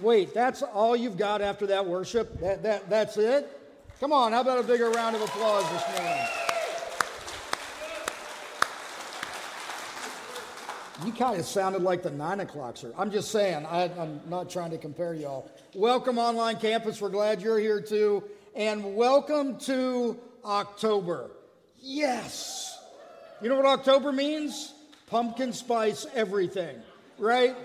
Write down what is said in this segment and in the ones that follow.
Wait, that's all you've got after that worship? That, that, that's it? Come on, how about a bigger round of applause this morning? You kind of sounded like the nine o'clock, sir. I'm just saying, I, am not trying to compare y'all. Welcome, online campus. We're glad you're here too. And welcome to October. Yes. You know what October means? Pumpkin spice everything, right?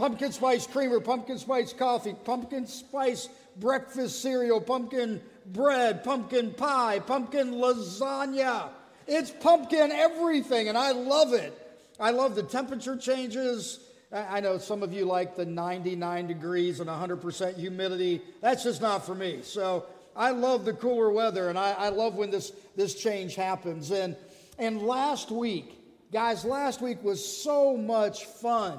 Pumpkin spice creamer, pumpkin spice coffee, pumpkin spice breakfast cereal, pumpkin bread, pumpkin pie, pumpkin lasagna. It's pumpkin everything, and I love it. I love the temperature changes. I know some of you like the 99 degrees and 100% humidity. That's just not for me. So I love the cooler weather, and I, I love when this, this change happens. And, and last week, guys, last week was so much fun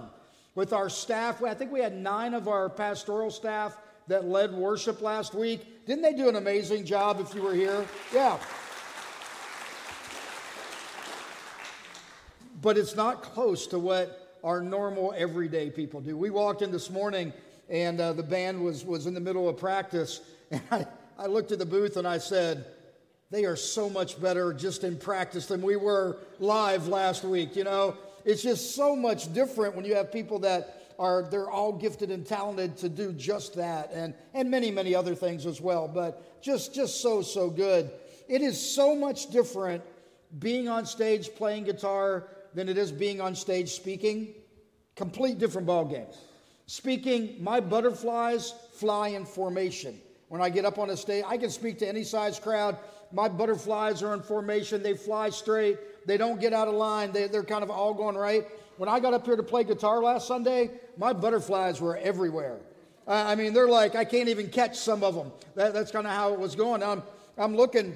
with our staff. I think we had nine of our pastoral staff that led worship last week. Didn't they do an amazing job if you were here? Yeah. But it's not close to what our normal everyday people do. We walked in this morning and uh, the band was, was in the middle of practice. And I, I looked at the booth and I said, they are so much better just in practice than we were live last week. You know, it's just so much different when you have people that are they're all gifted and talented to do just that and and many many other things as well but just just so so good. It is so much different being on stage playing guitar than it is being on stage speaking. Complete different ball game speaking my butterflies fly in formation. When i get up on a stage i can speak to any size crowd. My butterflies are in formation. They fly straight they don't get out of line. They, they're kind of all going right. When I got up here to play guitar last Sunday, my butterflies were everywhere. I mean, they're like, I can't even catch some of them. That, that's kind of how it was going. I'm, I'm looking,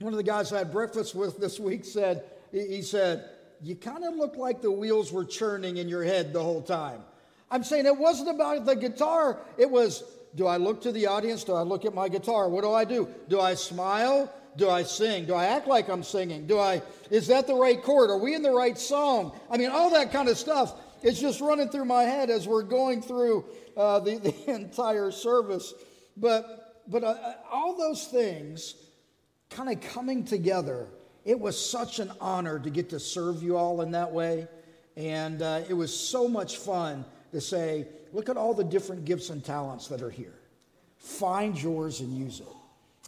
one of the guys I had breakfast with this week said, he, he said, You kind of look like the wheels were churning in your head the whole time. I'm saying it wasn't about the guitar, it was, do I look to the audience? Do I look at my guitar? What do I do? Do I smile? Do I sing? Do I act like I'm singing? Do I is that the right chord? Are we in the right song? I mean, all that kind of stuff is just running through my head as we're going through uh, the, the entire service. But but uh, all those things kind of coming together. It was such an honor to get to serve you all in that way. And uh, it was so much fun to say, look at all the different gifts and talents that are here. Find yours and use it.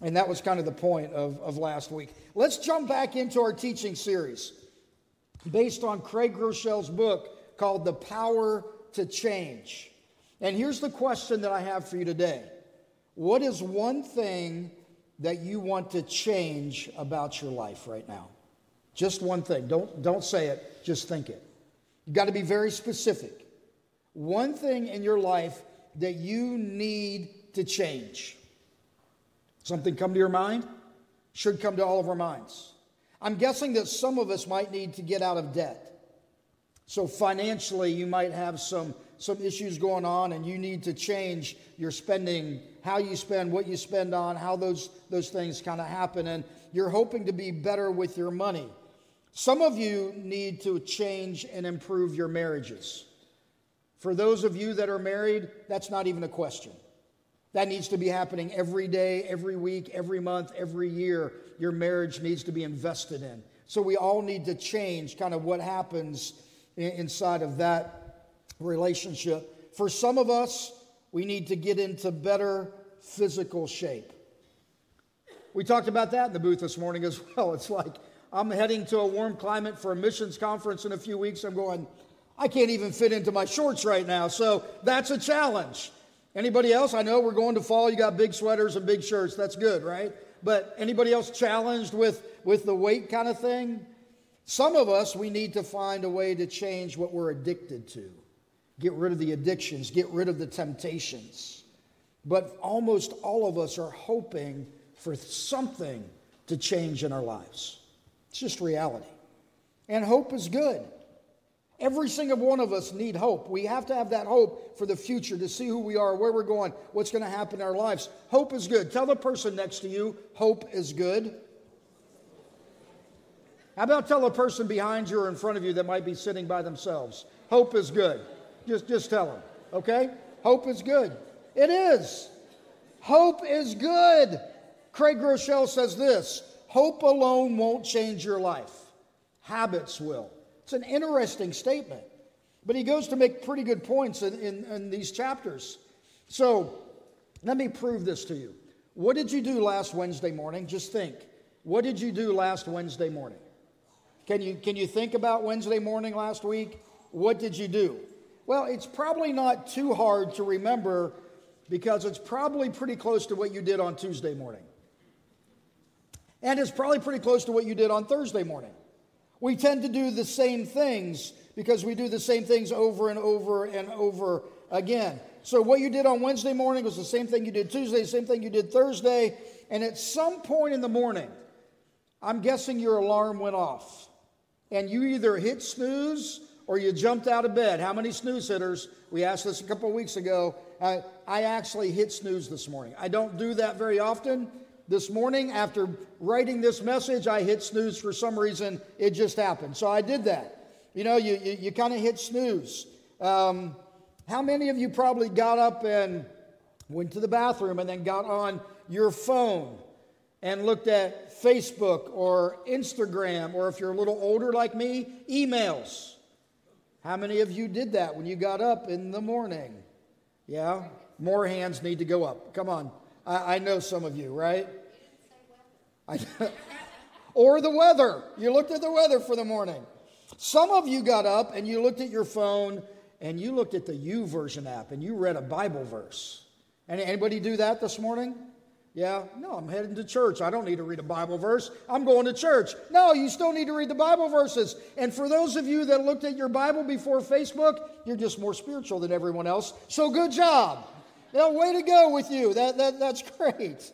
And that was kind of the point of, of last week. Let's jump back into our teaching series based on Craig Groeschel's book called The Power to Change. And here's the question that I have for you today What is one thing that you want to change about your life right now? Just one thing. Don't, don't say it, just think it. You've got to be very specific. One thing in your life that you need to change. Something come to your mind? Should come to all of our minds. I'm guessing that some of us might need to get out of debt. So financially, you might have some, some issues going on and you need to change your spending, how you spend, what you spend on, how those, those things kind of happen. And you're hoping to be better with your money. Some of you need to change and improve your marriages. For those of you that are married, that's not even a question. That needs to be happening every day, every week, every month, every year. Your marriage needs to be invested in. So we all need to change kind of what happens inside of that relationship. For some of us, we need to get into better physical shape. We talked about that in the booth this morning as well. It's like I'm heading to a warm climate for a missions conference in a few weeks. I'm going, I can't even fit into my shorts right now. So that's a challenge. Anybody else? I know we're going to fall. You got big sweaters and big shirts. That's good, right? But anybody else challenged with, with the weight kind of thing? Some of us, we need to find a way to change what we're addicted to. Get rid of the addictions, get rid of the temptations. But almost all of us are hoping for something to change in our lives. It's just reality. And hope is good. Every single one of us need hope. We have to have that hope for the future to see who we are, where we're going, what's going to happen in our lives. Hope is good. Tell the person next to you, hope is good. How about tell a person behind you or in front of you that might be sitting by themselves, hope is good. Just, just tell them, okay? Hope is good. It is. Hope is good. Craig Groeschel says this Hope alone won't change your life, habits will. It's an interesting statement, but he goes to make pretty good points in, in, in these chapters. So let me prove this to you. What did you do last Wednesday morning? Just think. What did you do last Wednesday morning? Can you, can you think about Wednesday morning last week? What did you do? Well, it's probably not too hard to remember because it's probably pretty close to what you did on Tuesday morning. And it's probably pretty close to what you did on Thursday morning. We tend to do the same things because we do the same things over and over and over again. So, what you did on Wednesday morning was the same thing you did Tuesday, the same thing you did Thursday. And at some point in the morning, I'm guessing your alarm went off. And you either hit snooze or you jumped out of bed. How many snooze hitters? We asked this a couple of weeks ago. I, I actually hit snooze this morning. I don't do that very often. This morning, after writing this message, I hit snooze for some reason. It just happened. So I did that. You know, you, you, you kind of hit snooze. Um, how many of you probably got up and went to the bathroom and then got on your phone and looked at Facebook or Instagram, or if you're a little older like me, emails? How many of you did that when you got up in the morning? Yeah? More hands need to go up. Come on. I, I know some of you, right? or the weather. You looked at the weather for the morning. Some of you got up and you looked at your phone and you looked at the YouVersion app and you read a Bible verse. Anybody do that this morning? Yeah, no, I'm heading to church. I don't need to read a Bible verse. I'm going to church. No, you still need to read the Bible verses. And for those of you that looked at your Bible before Facebook, you're just more spiritual than everyone else. So good job. Yeah, way to go with you. That, that, that's great.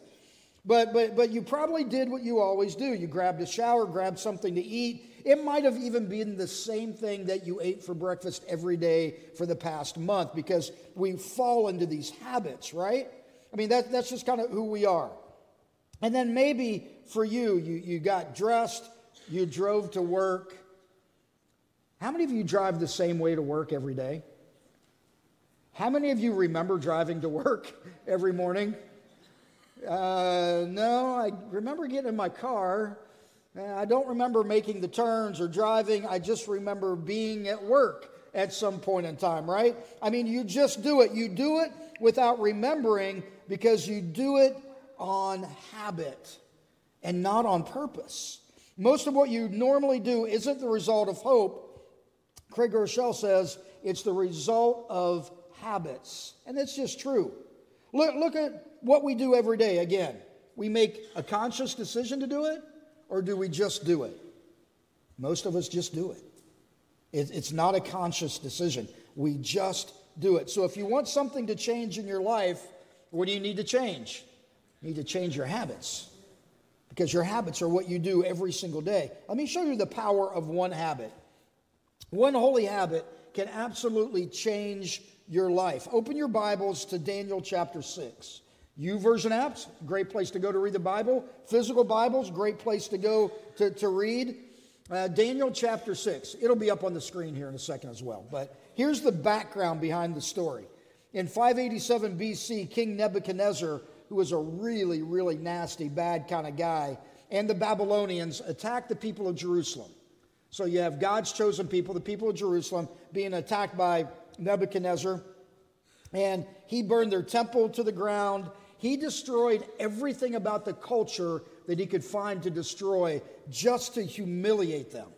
But, but, but you probably did what you always do. You grabbed a shower, grabbed something to eat. It might have even been the same thing that you ate for breakfast every day for the past month because we fall into these habits, right? I mean, that, that's just kind of who we are. And then maybe for you, you, you got dressed, you drove to work. How many of you drive the same way to work every day? How many of you remember driving to work every morning? Uh, no, I remember getting in my car. I don't remember making the turns or driving. I just remember being at work at some point in time, right? I mean, you just do it. You do it without remembering because you do it on habit and not on purpose. Most of what you normally do isn't the result of hope. Craig Groeschel says it's the result of habits. And that's just true. Look, look at what we do every day again. We make a conscious decision to do it, or do we just do it? Most of us just do it. it it's not a conscious decision. We just do it. So if you want something to change in your life, what do you need to change? You need to change your habits because your habits are what you do every single day. Let me show you the power of one habit. One holy habit can absolutely change your life. Open your Bibles to Daniel chapter 6. U YouVersion apps, great place to go to read the Bible. Physical Bibles, great place to go to, to read. Uh, Daniel chapter 6. It'll be up on the screen here in a second as well. But here's the background behind the story. In 587 BC, King Nebuchadnezzar, who was a really, really nasty, bad kind of guy, and the Babylonians attacked the people of Jerusalem. So you have God's chosen people, the people of Jerusalem, being attacked by Nebuchadnezzar. And he burned their temple to the ground. He destroyed everything about the culture that he could find to destroy just to humiliate them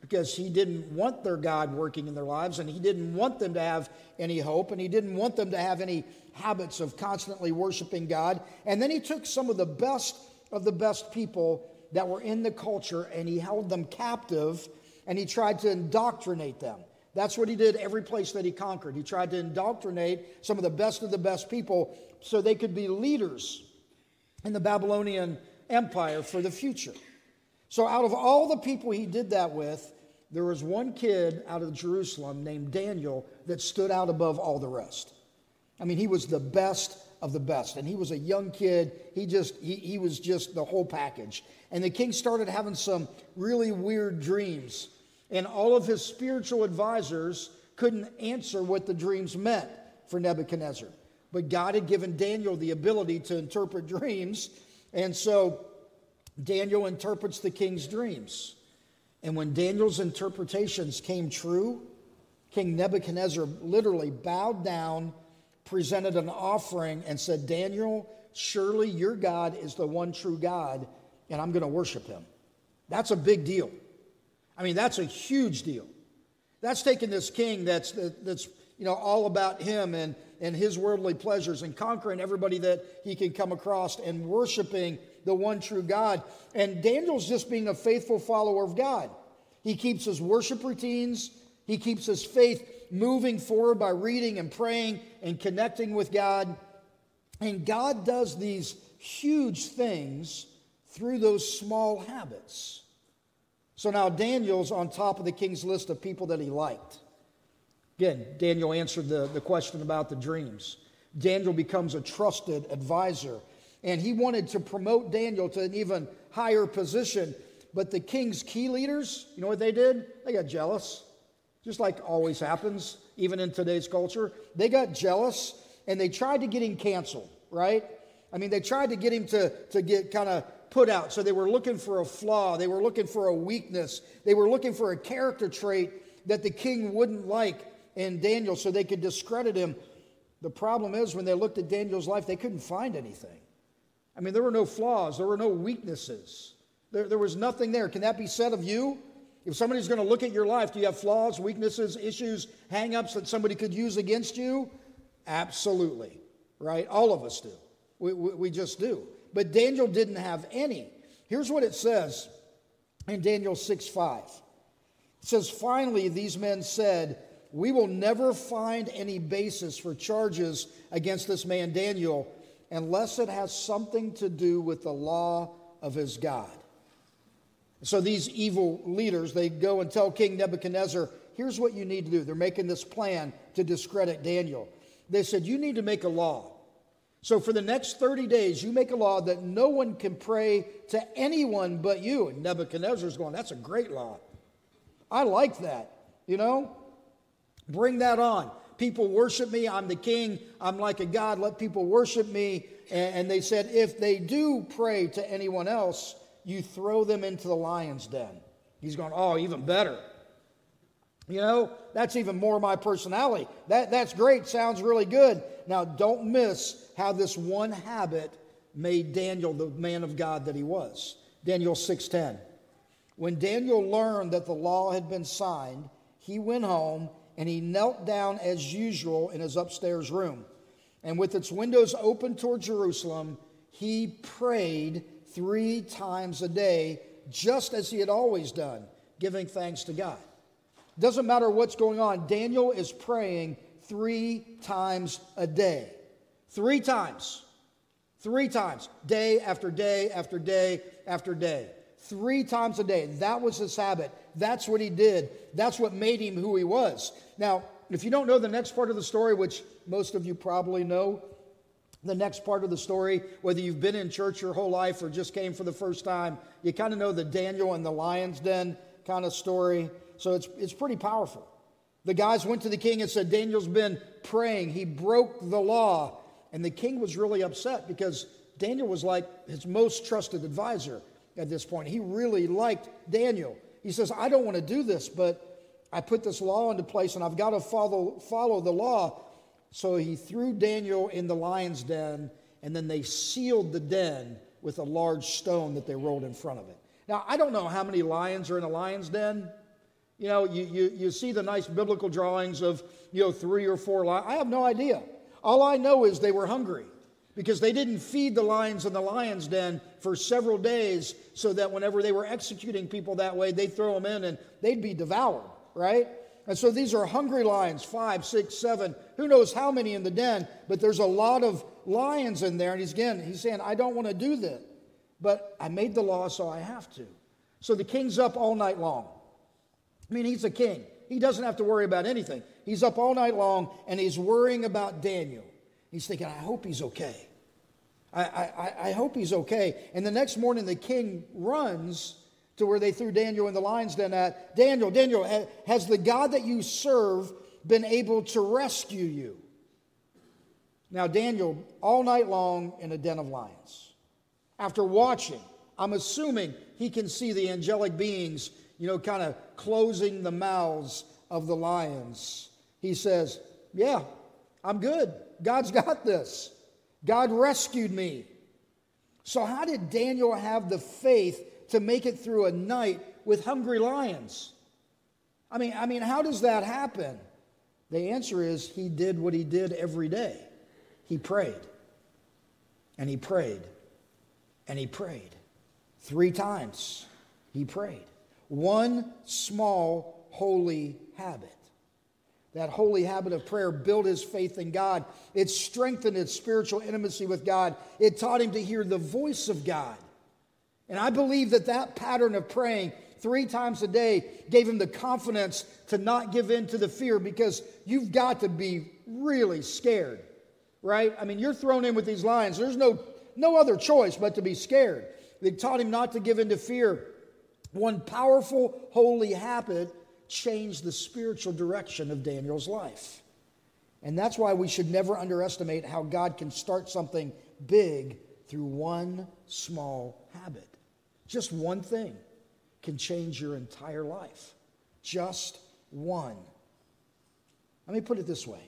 because he didn't want their God working in their lives and he didn't want them to have any hope and he didn't want them to have any habits of constantly worshiping God. And then he took some of the best of the best people that were in the culture and he held them captive and he tried to indoctrinate them. That's what he did every place that he conquered. He tried to indoctrinate some of the best of the best people so they could be leaders in the Babylonian Empire for the future. So, out of all the people he did that with, there was one kid out of Jerusalem named Daniel that stood out above all the rest. I mean, he was the best of the best. And he was a young kid. He just, he, he was just the whole package. And the king started having some really weird dreams. And all of his spiritual advisors couldn't answer what the dreams meant. for Nebuchadnezzar. But God had given Daniel the ability to interpret dreams. And so Daniel interprets the king's dreams. And when Daniel's interpretations came true, King Nebuchadnezzar literally bowed down, presented an offering, and said, Daniel, surely your God is the one true God, and I'm going to worship him. That's a big deal. I mean, that's a huge deal. That's taking this king that's, that's you know, all about him and, and his worldly pleasures and conquering everybody that he can come across and worshiping the one true God. And Daniel's just being a faithful follower of God. He keeps his worship routines, he keeps his faith moving forward by reading and praying and connecting with God. And God does these huge things through those small habits. So now Daniel's on top of the king's list of people that he liked. Again, Daniel answered the, the question about the dreams. Daniel becomes a trusted advisor. And he wanted to promote Daniel to an even higher position. But the king's key leaders, you know what they did? They got jealous, just like always happens, even in today's culture. They got jealous and they tried to get him canceled, right? I mean, they tried to get him to, to get kind of put out. So they were looking for a flaw, they were looking for a weakness, they were looking for a character trait that the king wouldn't like in Daniel so they could discredit him. The problem is, when they looked at Daniel's life, they couldn't find anything. I mean, there were no flaws, there were no weaknesses, there, there was nothing there. Can that be said of you? If somebody's going to look at your life, do you have flaws, weaknesses, issues, hang ups that somebody could use against you? Absolutely, right? All of us do. We, we, we just do but Daniel didn't have any. Here's what it says in Daniel 6 5. It says, Finally, these men said, We will never find any basis for charges against this man Daniel unless it has something to do with the law of his God. So these evil leaders, they go and tell King Nebuchadnezzar, here's what you need to do. They're making this plan to discredit Daniel. They said, You need to make a law so for the next 30 days, you make a law that no one can pray to anyone but you. And Nebuchadnezzar's going, That's a great law. I like that. You know? Bring that on. People worship me. I'm the king. I'm like a God. Let people worship me. And, they said, If they do pray to anyone else, you throw them into the lion's den. He's going, Oh, even better. You know, that's even more my personality. That, that's great. Sounds really good. Now, don't miss how this one habit made Daniel the man of God that he was. Daniel 6:10. When Daniel learned that the law had been signed, he went home and he knelt down as usual in his upstairs room. And with its windows open toward Jerusalem, he prayed 3 times a day just as he had always done, giving thanks to God. Doesn't matter what's going on, Daniel is praying three times a day. Three times. Three times. Day after day after day after day. Three times a day. That was his habit. That's what he did. That's what made him who he was. Now, if you don't know the next part of the story, which most of you probably know, the next part of the story, whether you've been in church your whole life or just came for the first time, you kind of know the Daniel and the lion's den kind of story. So it's, it's pretty powerful. The guys went to the king and said, Daniel's been praying. He broke the law. And the king was really upset because Daniel was like his most trusted advisor at this point. He really liked Daniel. He says, I don't want to do this, but I put this law into place and I've got to follow, follow the law. So he threw Daniel in the lion's den, and then they sealed the den with a large stone that they rolled in front of it. Now, I don't know how many lions are in a lion's den. You know, you, you, you see the nice biblical drawings of, you know, three or four lions. I have no idea. All I know is they were hungry because they didn't feed the lions in the lion's den for several days so that whenever they were executing people that way, they'd throw them in and they'd be devoured, right? And so these are hungry lions, five, six, seven, who knows how many in the den, but there's a lot of lions in there. And he's again, he's saying, I don't want to do that, but I made the law, so I have to. So the king's up all night long. I mean, he's a king. He doesn't have to worry about anything. He's up all night long and he's worrying about Daniel. He's thinking, I hope he's okay. I, I, I hope he's okay. And the next morning, the king runs to where they threw Daniel in the lion's den at. Daniel, Daniel, has the God that you serve been able to rescue you? Now, Daniel, all night long in a den of lions. After watching, I'm assuming he can see the angelic beings, you know, kind of closing the mouths of the lions. He says, Yeah, I'm good. God's got this. God rescued me. So, how did Daniel have the faith to make it through a night with hungry lions? I mean, I mean, how does that happen? The answer is he did what he did every day. He prayed. And he prayed. And he prayed. Three times he prayed. One small holy habit. That holy habit of prayer built his faith in God. It strengthened his spiritual intimacy with God. It taught him to hear the voice of God. And I believe that that pattern of praying three times a day gave him the confidence to not give in to the fear because you've got to be really scared, right? I mean, you're thrown in with these lions. There's no, no other choice but to be scared. They taught him not to give in to fear. One powerful, holy habit changed the spiritual direction of Daniel's life. And that's why we should never underestimate how God can start something big through one small habit. Just one thing can change your entire life. Just one. Let me put it this way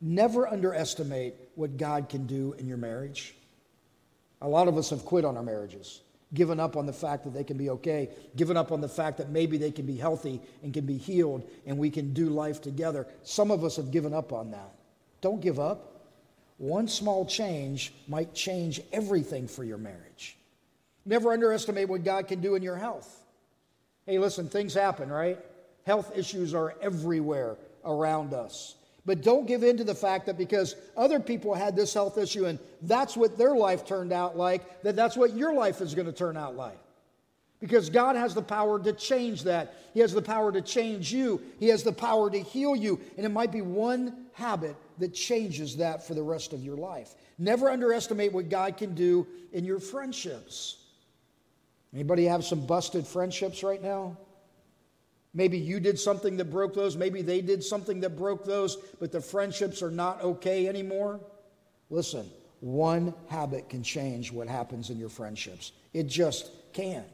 never underestimate what God can do in your marriage. A lot of us have quit on our marriages, given up on the fact that they can be okay, given up on the fact that maybe they can be healthy and can be healed and we can do life together. Some of us have given up on that. Don't give up. One small change might change everything for your marriage. Never underestimate what God can do in your health. Hey, listen, things happen, right? Health issues are everywhere around us. But don't give in to the fact that because other people had this health issue and that's what their life turned out like, that that's what your life is going to turn out like. Because God has the power to change that. He has the power to change you. He has the power to heal you. And it might be one habit that changes that for the rest of your life. Never underestimate what God can do in your friendships. Anybody have some busted friendships right now? Maybe you did something that broke those. Maybe they did something that broke those, but the friendships are not okay anymore. Listen, one habit can change what happens in your friendships. It just can.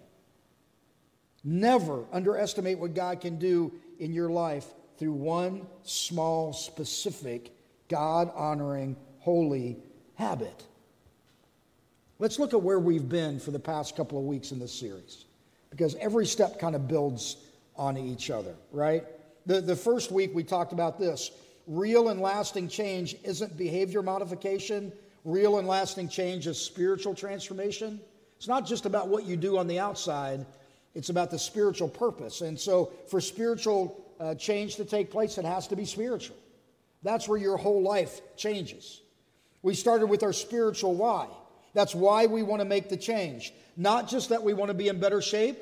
Never underestimate what God can do in your life through one small, specific, God honoring, holy habit. Let's look at where we've been for the past couple of weeks in this series, because every step kind of builds on each other, right? The, the first week we talked about this real and lasting change isn't behavior modification, real and lasting change is spiritual transformation. It's not just about what you do on the outside, it's about the spiritual purpose. And so, for spiritual uh, change to take place, it has to be spiritual. That's where your whole life changes. We started with our spiritual why. That's why we want to make the change. Not just that we want to be in better shape,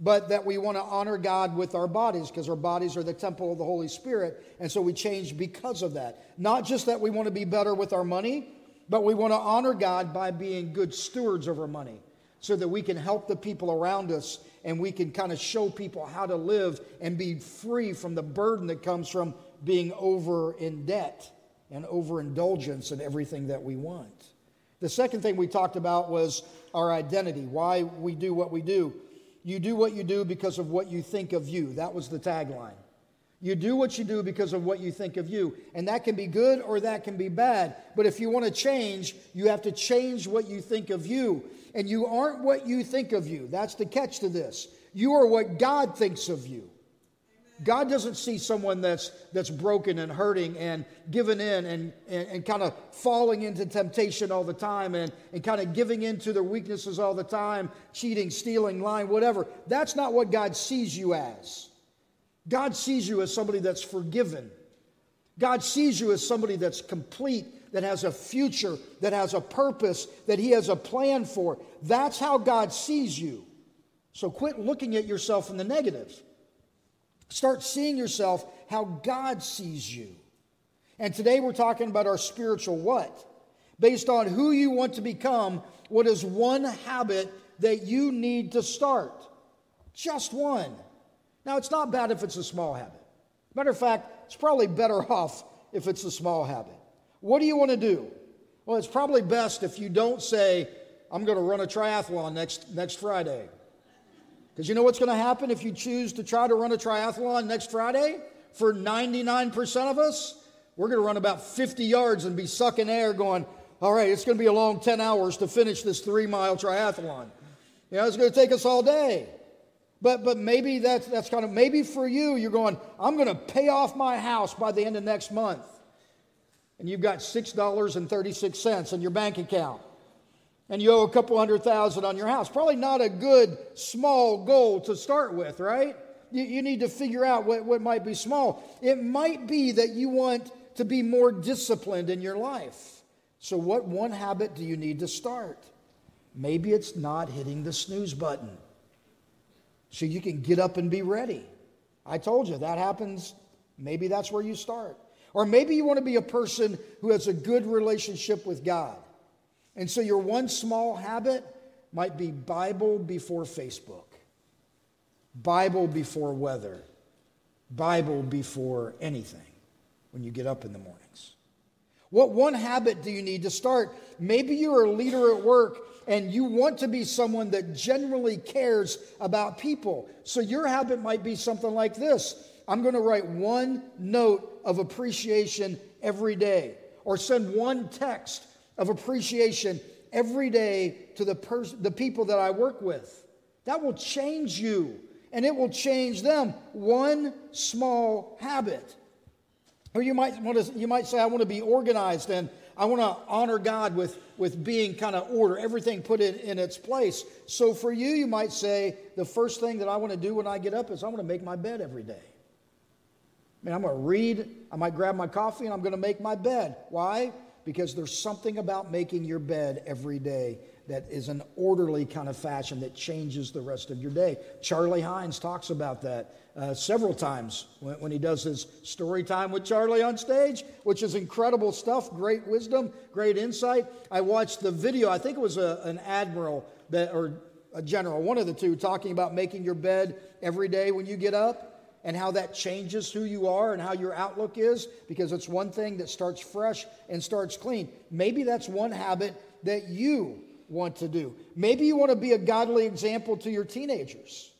but that we want to honor God with our bodies because our bodies are the temple of the Holy Spirit. And so we change because of that. Not just that we want to be better with our money, but we want to honor God by being good stewards of our money so that we can help the people around us and we can kind of show people how to live and be free from the burden that comes from being over in debt and overindulgence and everything that we want. The second thing we talked about was our identity, why we do what we do. You do what you do because of what you think of you. That was the tagline. You do what you do because of what you think of you. And that can be good or that can be bad. But if you want to change, you have to change what you think of you. And you aren't what you think of you. That's the catch to this. You are what God thinks of you. God doesn't see someone that's, that's broken and hurting and given in and, and, and kind of falling into temptation all the time and, and kind of giving in to their weaknesses all the time, cheating, stealing, lying, whatever. That's not what God sees you as. God sees you as somebody that's forgiven. God sees you as somebody that's complete, that has a future, that has a purpose, that He has a plan for. That's how God sees you. So quit looking at yourself in the negative. Start seeing yourself how God sees you. And today we're talking about our spiritual what? Based on who you want to become, what is one habit that you need to start? Just one. Now, it's not bad if it's a small habit. Matter of fact, it's probably better off if it's a small habit. What do you want to do? Well, it's probably best if you don't say, I'm going to run a triathlon next, next Friday. Because you know what's going to happen if you choose to try to run a triathlon next Friday? For 99% of us, we're going to run about 50 yards and be sucking air going, all right, it's going to be a long 10 hours to finish this three mile triathlon. You know, it's going to take us all day. But, but maybe that's, that's kind of, maybe for you, you're going, I'm going to pay off my house by the end of next month. And you've got $6.36 in your bank account. And you owe a couple hundred thousand on your house. Probably not a good small goal to start with, right? You, you need to figure out what, what might be small. It might be that you want to be more disciplined in your life. So, what one habit do you need to start? Maybe it's not hitting the snooze button so you can get up and be ready. I told you that happens. Maybe that's where you start. Or maybe you want to be a person who has a good relationship with God. And so your one small habit might be Bible before Facebook, Bible before weather, Bible before anything when you get up in the mornings. What one habit do you need to start? Maybe you're a leader at work and you want to be someone that generally cares about people. So your habit might be something like this I'm going to write one note of appreciation every day, or send one text of appreciation every day to the, pers- the people that I work with. That will change you and it will change them. One small habit. Or you might want to, you might say, I want to be organized and I want to honor God with, with being kind of order, everything put in, in its place. So for you, you might say, the first thing that I want to do when I get up is I want to make my bed every day. I mean, I'm going to read, I might grab my coffee, and I'm going to make my bed. Why? Because there's something about making your bed every day that is an orderly kind of fashion that changes the rest of your day. Charlie Hines talks about that uh, several times when, when, he does his story time with Charlie on stage, which is incredible stuff, great wisdom, great insight. I watched the video, I think it was a, an admiral that, or a general, one of the two, talking about making your bed every day when you get up and how that changes who you are and how your outlook is because it's one thing that starts fresh and starts clean. Maybe that's one habit that you want to do. Maybe you want to be a godly example to your teenagers.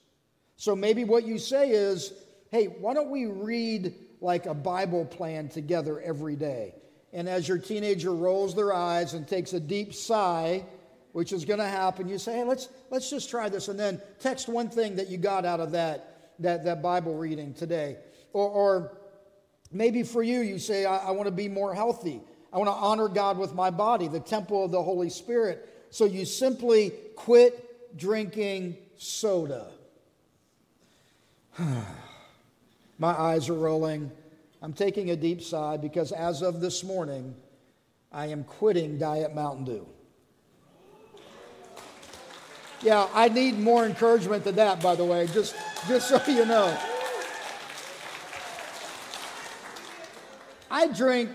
So maybe what you say is, hey, why don't we read like a Bible plan together every day? And as your teenager rolls their eyes and takes a deep sigh, which is going to happen, you say, hey, let's, let's just try this. And then text one thing that you got out of that, that, that Bible reading today. Or, or maybe for you, you say, I, I want to be more healthy. I want to honor God with my body, the temple of the Holy Spirit. So you simply quit drinking soda. My eyes are rolling. I'm taking a deep sigh because as of this morning, I am quitting Diet Mountain Dew. Yeah, I need more encouragement than that, by the way, just, just so you know. I drink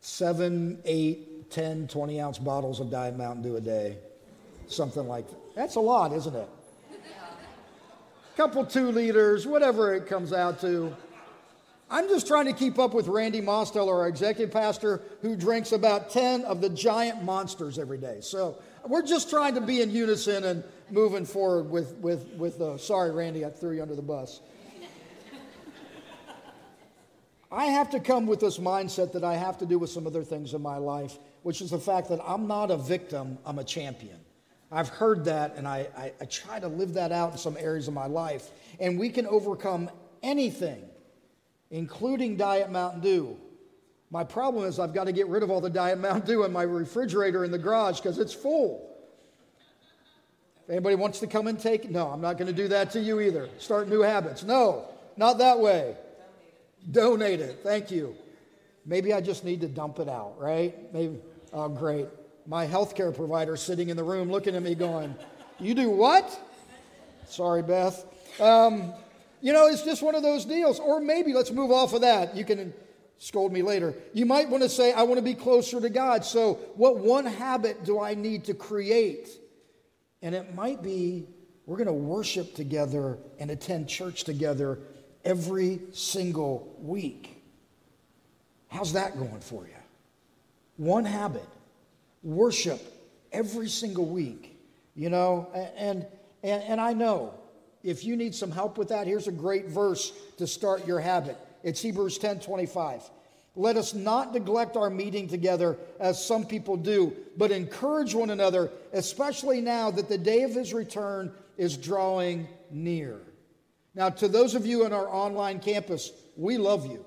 seven, eight, 10, 20 ounce bottles of Diet Mountain Dew a day, something like that. That's a lot, isn't it? couple two liters, whatever it comes out to. I'm just trying to keep up with Randy Mosteller, our executive pastor, who drinks about 10 of the giant monsters every day. So we're just trying to be in unison and moving forward with, with, with the, sorry, Randy, I threw you under the bus. I have to come with this mindset that I have to do with some other things in my life, which is the fact that I'm not a victim, I'm a champion. I've heard that and I, I, I, try to live that out in some areas of my life. And we can overcome anything, including Diet Mountain Dew. My problem is I've got to get rid of all the Diet Mountain Dew in my refrigerator in the garage because it's full. If anybody wants to come and take it, no, I'm not going to do that to you either. Start new habits. No, not that way. Donate it. Thank you. Maybe I just need to dump it out, right? Maybe. Oh, great my healthcare provider sitting in the room looking at me going, You do what? Sorry, Beth. Um, you know, it's just one of those deals. Or maybe let's move off of that. You can scold me later. You might want to say, I want to be closer to God. So, what one habit do I need to create? And it might be we're going to worship together and attend church together every single week. How's that going for you? One habit worship every single week, you know, and, and, and I know if you need some help with that, here's a great verse to start your habit. It's Hebrews 10 25. Let us not neglect our meeting together as some people do, but encourage one another, especially now that the day of his return is drawing near. Now, to those of you in our online campus, we love you.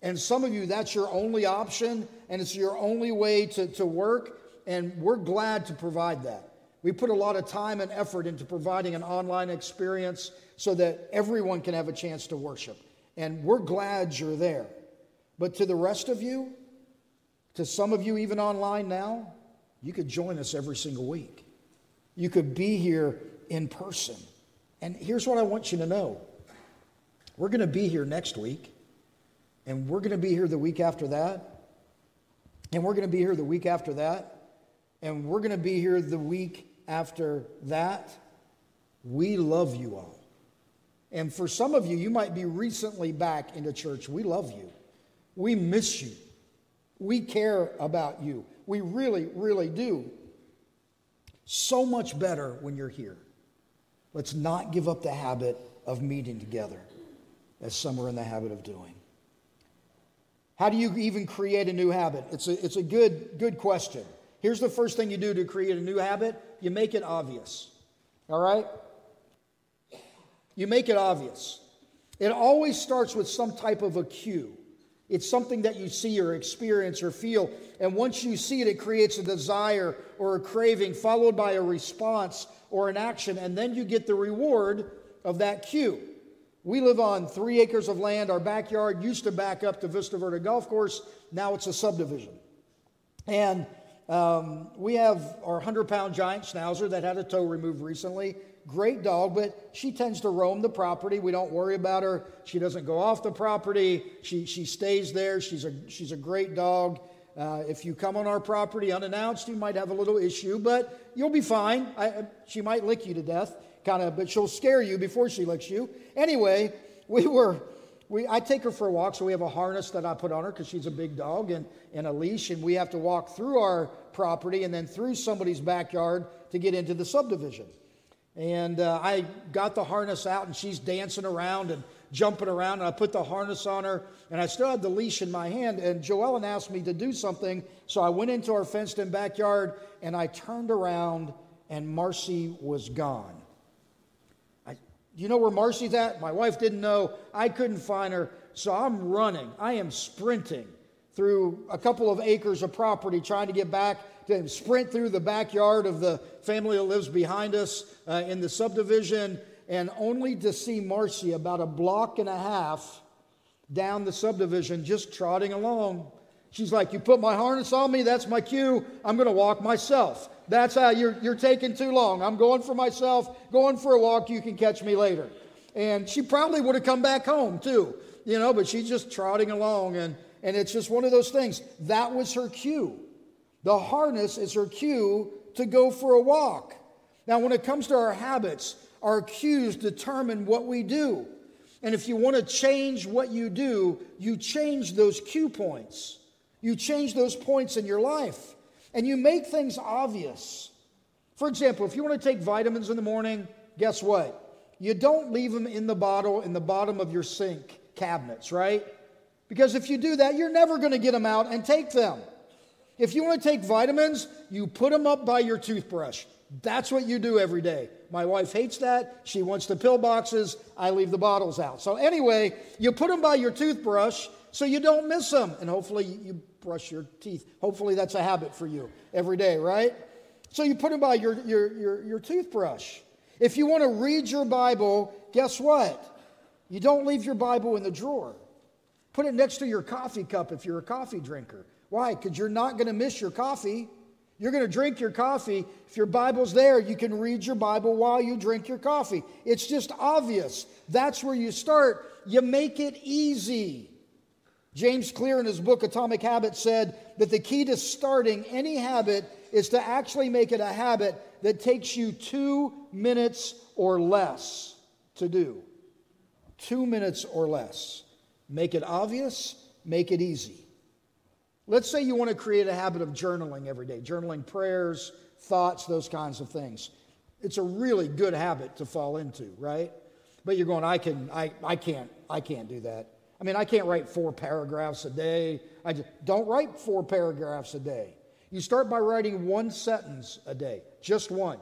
And some of you, that's your only option, and it's your only way to, to work, and we're glad to provide that. We put a lot of time and effort into providing an online experience so that everyone can have a chance to worship. And we're glad you're there. But to the rest of you, to some of you even online now, you could join us every single week. You could be here in person. And here's what I want you to know we're going to be here next week, and we're going to be here the week after that, and we're going to be here the week after that, and we're going to be here the week after that. We love you all. And for some of you, you might be recently back into church. We love you. We miss you. We care about you. We really, really do. So much better when you're here. Let's not give up the habit of meeting together, as some are in the habit of doing. How do you even create a new habit? It's a, it's a good, good question. Here's the first thing you do to create a new habit you make it obvious. All right? You make it obvious. It always starts with some type of a cue. It's something that you see or experience or feel. And once you see it, it creates a desire or a craving, followed by a response or an action. And then you get the reward of that cue. We live on three acres of land. Our backyard used to back up to Vista Verde Golf Course. Now it's a subdivision. And um, we have our 100 pound giant schnauzer that had a toe removed recently. Great dog, but she tends to roam the property. We don't worry about her. She doesn't go off the property. She, she stays there. She's a, she's a great dog. Uh, if you come on our property unannounced, you might have a little issue, but you'll be fine. I, she might lick you to death, kind of, but she'll scare you before she licks you. Anyway, we were we, I take her for a walk, so we have a harness that I put on her because she's a big dog and, and a leash, and we have to walk through our property and then through somebody's backyard to get into the subdivision. And uh, I got the harness out, and she's dancing around and jumping around, and I put the harness on her, and I still had the leash in my hand. And Joellen asked me to do something, so I went into our fenced in backyard, and I turned around, and Marcy was gone. Do you know where Marcy's at? My wife didn't know. I couldn't find her. So I'm running. I am sprinting through a couple of acres of property trying to get back to sprint through the backyard of the family that lives behind us uh, in the subdivision and only to see Marcy about a block and a half down the subdivision just trotting along. She's like, You put my harness on me, that's my cue. I'm going to walk myself. That's how you're, you're taking too long. I'm going for myself, going for a walk. You can catch me later. And she probably would have come back home too, you know, but she's just trotting along. And, and it's just one of those things. That was her cue. The harness is her cue to go for a walk. Now, when it comes to our habits, our cues determine what we do. And if you want to change what you do, you change those cue points. You change those points in your life and you make things obvious. For example, if you want to take vitamins in the morning, guess what? You don't leave them in the bottle in the bottom of your sink cabinets, right? Because if you do that, you're never going to get them out and take them. If you want to take vitamins, you put them up by your toothbrush. That's what you do every day. My wife hates that. She wants the pill boxes. I leave the bottles out. So, anyway, you put them by your toothbrush so you don't miss them. And hopefully, you brush your teeth. Hopefully, that's a habit for you every day, right? So you put them by your, your, your, your toothbrush. If you want to read your Bible, guess what? You don't leave your Bible in the drawer. Put it next to your coffee cup if you're a coffee drinker. Why? Because you're not going to miss your coffee. You're going to drink your coffee. If your Bible's there, you can read your Bible while you drink your coffee. It's just obvious. That's where you start. You make it easy. James Clear, in his book Atomic Habits, said that the key to starting any habit is to actually make it a habit that takes you two minutes or less to do. Two minutes or less. Make it obvious, make it easy. Let's say you want to create a habit of journaling every day, journaling prayers, thoughts, those kinds of things. It's a really good habit to fall into, right? But you're going, I can, I, I can't, I can't do that. I mean, I can't write four paragraphs a day. I just, don't write four paragraphs a day. You start by writing one sentence a day, just one.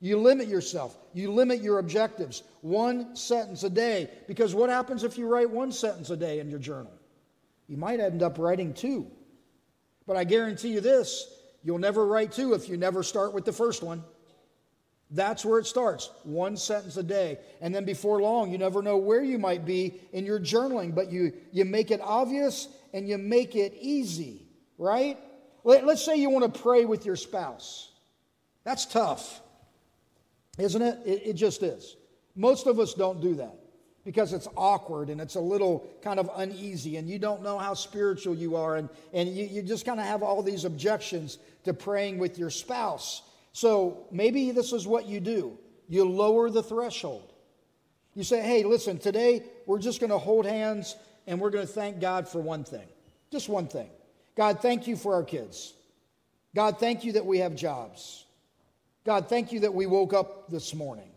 You limit yourself. You limit your objectives. One sentence a day. Because what happens if you write one sentence a day in your journal? You might end up writing two. But I guarantee you this you'll never write two if you never start with the first one. That's where it starts, one sentence a day. And then before long, you never know where you might be in your journaling, but you, you make it obvious and you make it easy, right? Let, let's say you want to pray with your spouse. That's tough, isn't it? it? It just is. Most of us don't do that because it's awkward and it's a little kind of uneasy and you don't know how spiritual you are and, and you, you just kind of have all these objections to praying with your spouse. So maybe this is what you do you lower the threshold. You say, hey, listen, today we're just going to hold hands and we're going to thank God for one thing. Just one thing. God, thank you for our kids. God, thank you that we have jobs. God, thank you that we woke up this morning.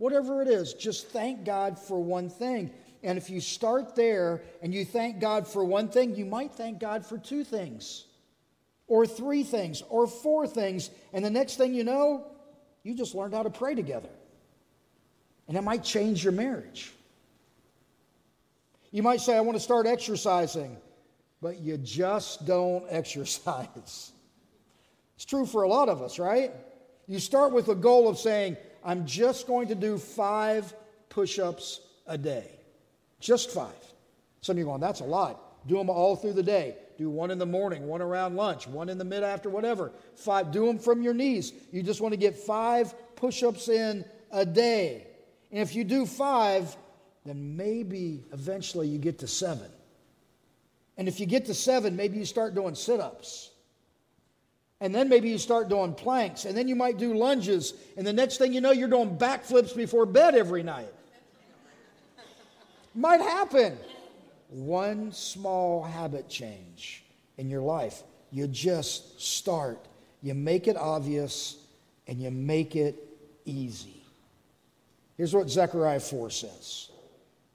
Whatever it is, just thank God for one thing. And if you start there and you thank God for one thing, you might thank God for two things or three things or four things. And the next thing you know, you just learned how to pray together. And it might change your marriage. You might say, I want to start exercising, but you just don't exercise. It's true for a lot of us, right? You start with a goal of saying, I'm just going to do five push ups a day. Just five. Some of you going, that's a lot. Do them all through the day. Do one in the morning, one around lunch, one in the mid after, whatever. Five, do them from your knees. You just want to get five push ups in a day. And if you do five, then maybe eventually you get to seven. And if you get to seven, maybe you start doing sit ups. And then maybe you start doing planks. And then you might do lunges. And the next thing you know, you're doing backflips before bed every night. might happen one small habit change in your life. You just start, you make it obvious, and you make it easy. Here's what Zechariah 4 says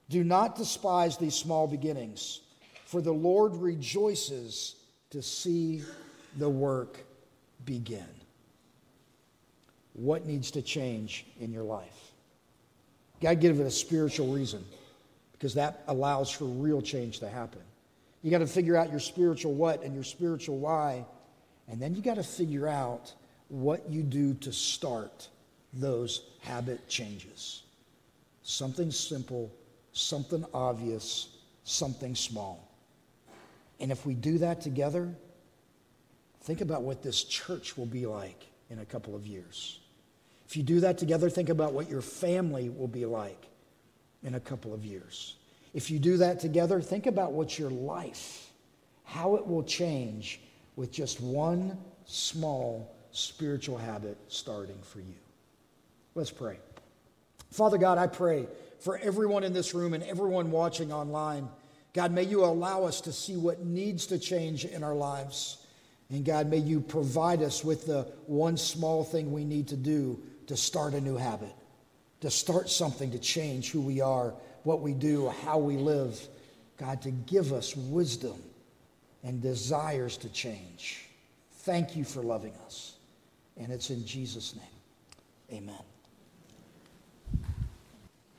Do not despise these small beginnings, for the Lord rejoices to see the work begin. What needs to change in your life? God give it a spiritual reason because that allows for real change to happen. You got to figure out your spiritual what and your spiritual why, and then you got to figure out what you do to start those habit changes. Something simple, something obvious, something small. And if we do that together, think about what this church will be like in a couple of years. If you do that together, think about what your family will be like in a couple of years. If you do that together, think about what your life, how it will change with just one small spiritual habit starting for you. Let's pray. Father God, I pray for everyone in this room and everyone watching online. God, may you allow us to see what needs to change in our lives. And God, may you provide us with the one small thing we need to do to start a new habit to start something to change who we are, what we do, how we live. God, to give us wisdom and desires to change. Thank you for loving us. And it's in Jesus' name. Amen.